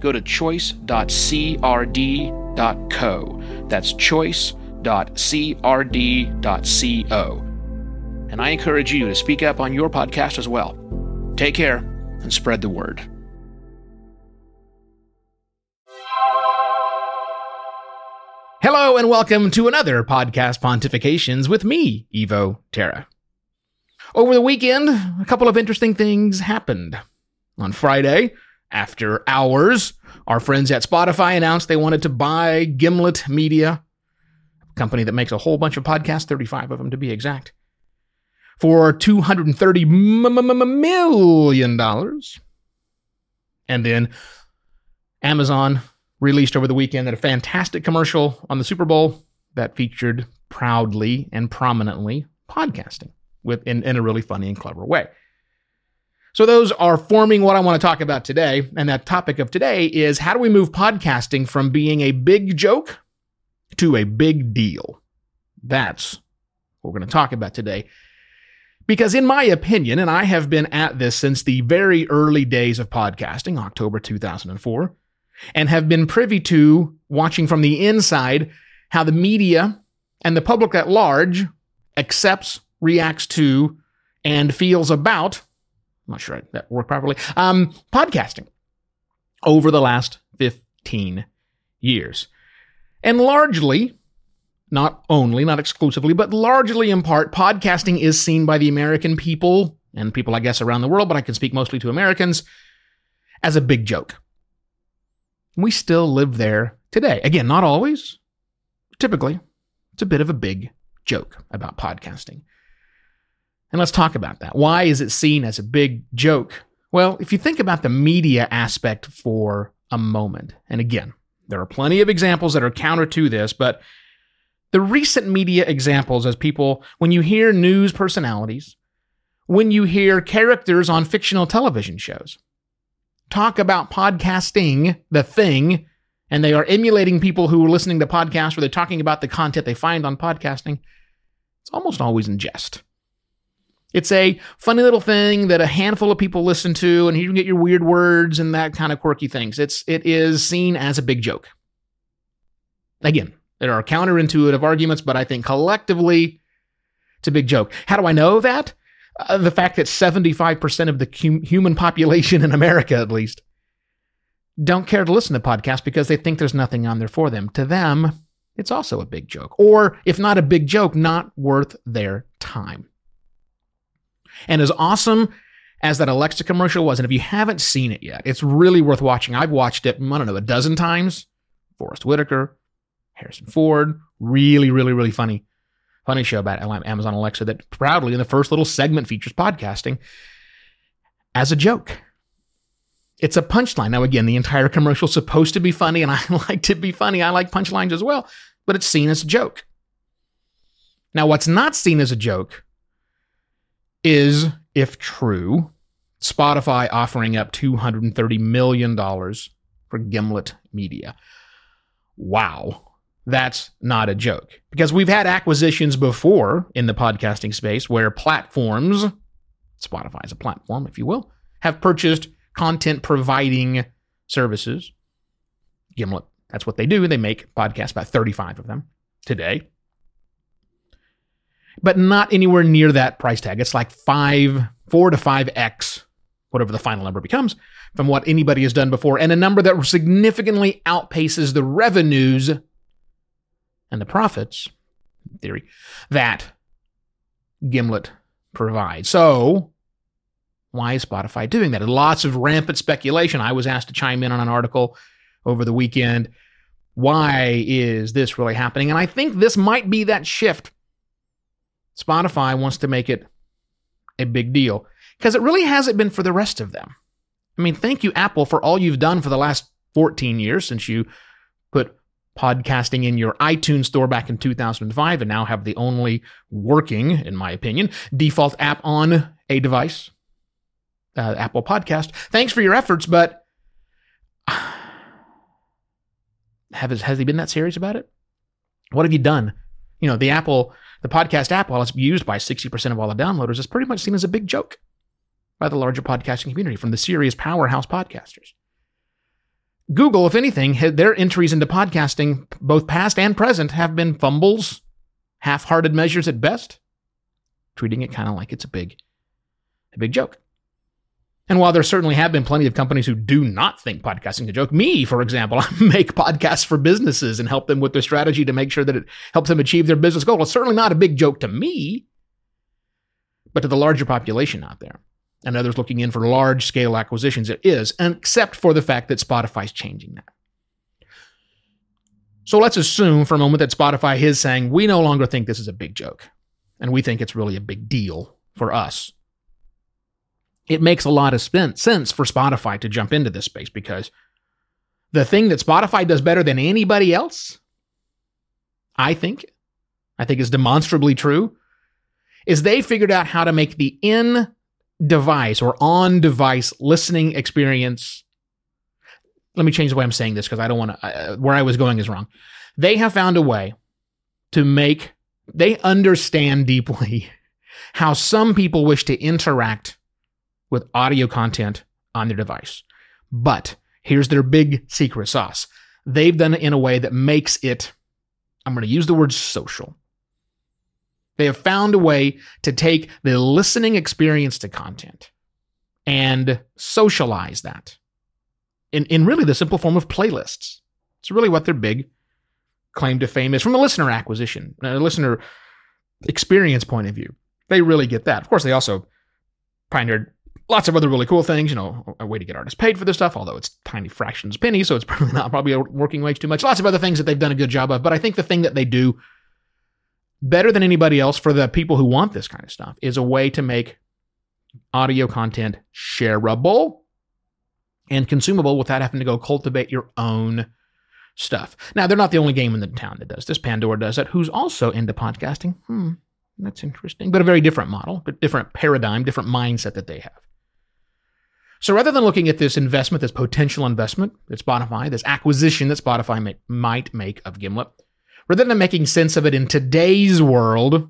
go to choice.crd.co. That's choice.crd.co. And I encourage you to speak up on your podcast as well. Take care and spread the word. Hello and welcome to another podcast Pontifications with me, Evo Terra. Over the weekend, a couple of interesting things happened. On Friday, after hours, our friends at Spotify announced they wanted to buy Gimlet Media, a company that makes a whole bunch of podcasts, 35 of them to be exact, for $230 million. And then Amazon released over the weekend a fantastic commercial on the Super Bowl that featured proudly and prominently podcasting with in, in a really funny and clever way. So those are forming what I want to talk about today. And that topic of today is how do we move podcasting from being a big joke to a big deal? That's what we're going to talk about today. Because, in my opinion, and I have been at this since the very early days of podcasting, October 2004, and have been privy to watching from the inside how the media and the public at large accepts, reacts to, and feels about I'm not sure that worked properly. Um, podcasting over the last 15 years. And largely, not only, not exclusively, but largely in part, podcasting is seen by the American people and people, I guess, around the world, but I can speak mostly to Americans as a big joke. We still live there today. Again, not always. Typically, it's a bit of a big joke about podcasting. And let's talk about that. Why is it seen as a big joke? Well, if you think about the media aspect for a moment, and again, there are plenty of examples that are counter to this, but the recent media examples, as people, when you hear news personalities, when you hear characters on fictional television shows talk about podcasting, the thing, and they are emulating people who are listening to podcasts or they're talking about the content they find on podcasting, it's almost always in jest. It's a funny little thing that a handful of people listen to, and you can get your weird words and that kind of quirky things. It's it is seen as a big joke. Again, there are counterintuitive arguments, but I think collectively, it's a big joke. How do I know that? Uh, the fact that 75% of the hum- human population in America, at least, don't care to listen to podcasts because they think there's nothing on there for them. To them, it's also a big joke. Or, if not a big joke, not worth their time. And as awesome as that Alexa commercial was, and if you haven't seen it yet, it's really worth watching. I've watched it, I don't know, a dozen times. Forest Whitaker, Harrison Ford, really, really, really funny, funny show about Amazon Alexa that proudly in the first little segment features podcasting as a joke. It's a punchline. Now, again, the entire commercial is supposed to be funny, and I like to be funny. I like punchlines as well, but it's seen as a joke. Now, what's not seen as a joke is, if true, Spotify offering up $230 million for Gimlet Media. Wow. That's not a joke. Because we've had acquisitions before in the podcasting space where platforms, Spotify is a platform, if you will, have purchased content providing services. Gimlet, that's what they do. They make podcasts, about 35 of them today but not anywhere near that price tag. It's like five, four to five X, whatever the final number becomes, from what anybody has done before, and a number that significantly outpaces the revenues and the profits, in theory, that Gimlet provides. So, why is Spotify doing that? And lots of rampant speculation. I was asked to chime in on an article over the weekend. Why is this really happening? And I think this might be that shift Spotify wants to make it a big deal because it really hasn't been for the rest of them. I mean, thank you, Apple, for all you've done for the last 14 years since you put podcasting in your iTunes store back in 2005 and now have the only working, in my opinion, default app on a device, uh, Apple Podcast. Thanks for your efforts, but have, has he been that serious about it? What have you done? You know, the Apple, the podcast app, while it's used by 60% of all the downloaders, is pretty much seen as a big joke by the larger podcasting community from the serious powerhouse podcasters. Google, if anything, their entries into podcasting, both past and present, have been fumbles, half hearted measures at best, treating it kind of like it's a big, a big joke. And while there certainly have been plenty of companies who do not think podcasting is a joke, me, for example, I make podcasts for businesses and help them with their strategy to make sure that it helps them achieve their business goal. It's certainly not a big joke to me, but to the larger population out there and others looking in for large scale acquisitions, it is, except for the fact that Spotify's changing that. So let's assume for a moment that Spotify is saying, we no longer think this is a big joke, and we think it's really a big deal for us it makes a lot of sense for Spotify to jump into this space because the thing that Spotify does better than anybody else, I think, I think is demonstrably true, is they figured out how to make the in device or on device listening experience. Let me change the way I'm saying this because I don't want to, uh, where I was going is wrong. They have found a way to make, they understand deeply how some people wish to interact with audio content on their device. But here's their big secret sauce they've done it in a way that makes it, I'm going to use the word social. They have found a way to take the listening experience to content and socialize that in, in really the simple form of playlists. It's really what their big claim to fame is from a listener acquisition, a listener experience point of view. They really get that. Of course, they also pioneered lots of other really cool things. You know, a way to get artists paid for this stuff, although it's tiny fractions penny, so it's probably not probably working wage too much. Lots of other things that they've done a good job of. But I think the thing that they do better than anybody else for the people who want this kind of stuff is a way to make audio content shareable and consumable without having to go cultivate your own stuff. Now, they're not the only game in the town that does this. Pandora does it, who's also into podcasting. Hmm, that's interesting, but a very different model, but different paradigm, different mindset that they have. So rather than looking at this investment, this potential investment that Spotify, this acquisition that Spotify may, might make of Gimlet, rather than making sense of it in today's world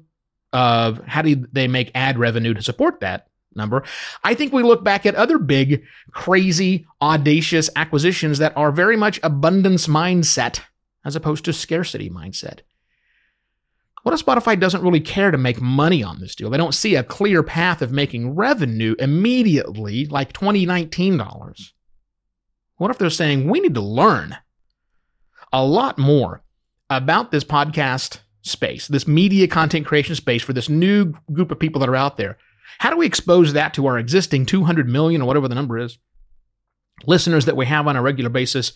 of how do they make ad revenue to support that number, I think we look back at other big, crazy, audacious acquisitions that are very much abundance mindset as opposed to scarcity mindset. What if Spotify doesn't really care to make money on this deal? They don't see a clear path of making revenue immediately, like 2019 dollars. What if they're saying we need to learn a lot more about this podcast space, this media content creation space for this new group of people that are out there? How do we expose that to our existing 200 million or whatever the number is listeners that we have on a regular basis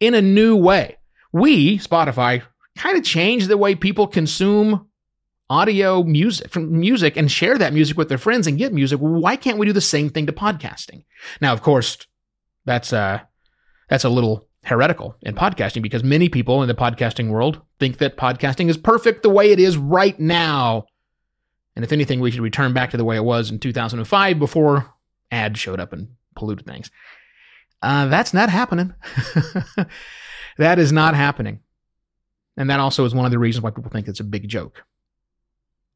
in a new way? We, Spotify, kind of change the way people consume audio music from music and share that music with their friends and get music. Why can't we do the same thing to podcasting? Now of course that's uh that's a little heretical in podcasting because many people in the podcasting world think that podcasting is perfect the way it is right now. And if anything we should return back to the way it was in 2005 before ads showed up and polluted things. Uh, that's not happening. That is not happening and that also is one of the reasons why people think it's a big joke.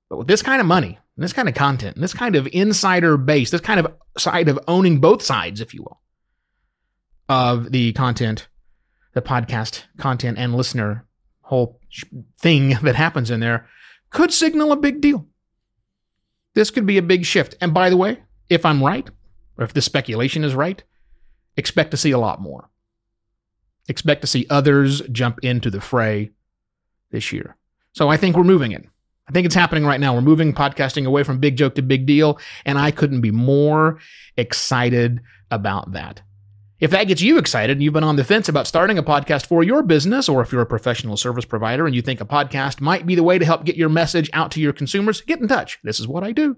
But with this kind of money, and this kind of content, and this kind of insider base, this kind of side of owning both sides, if you will, of the content, the podcast content and listener whole thing that happens in there, could signal a big deal. This could be a big shift. And by the way, if I'm right, or if the speculation is right, expect to see a lot more. Expect to see others jump into the fray this year. So I think we're moving it. I think it's happening right now. We're moving podcasting away from big joke to big deal, and I couldn't be more excited about that. If that gets you excited and you've been on the fence about starting a podcast for your business, or if you're a professional service provider and you think a podcast might be the way to help get your message out to your consumers, get in touch. This is what I do.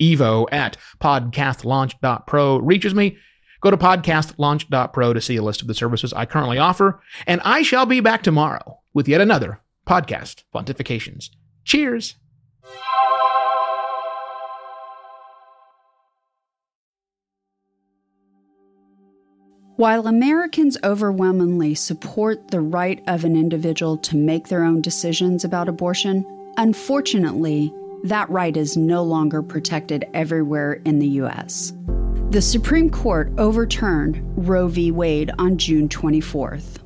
Evo at podcastlaunch.pro reaches me. Go to podcastlaunch.pro to see a list of the services I currently offer, and I shall be back tomorrow with yet another podcast pontifications. Cheers. While Americans overwhelmingly support the right of an individual to make their own decisions about abortion, unfortunately, that right is no longer protected everywhere in the U.S. The Supreme Court overturned Roe v. Wade on June 24th.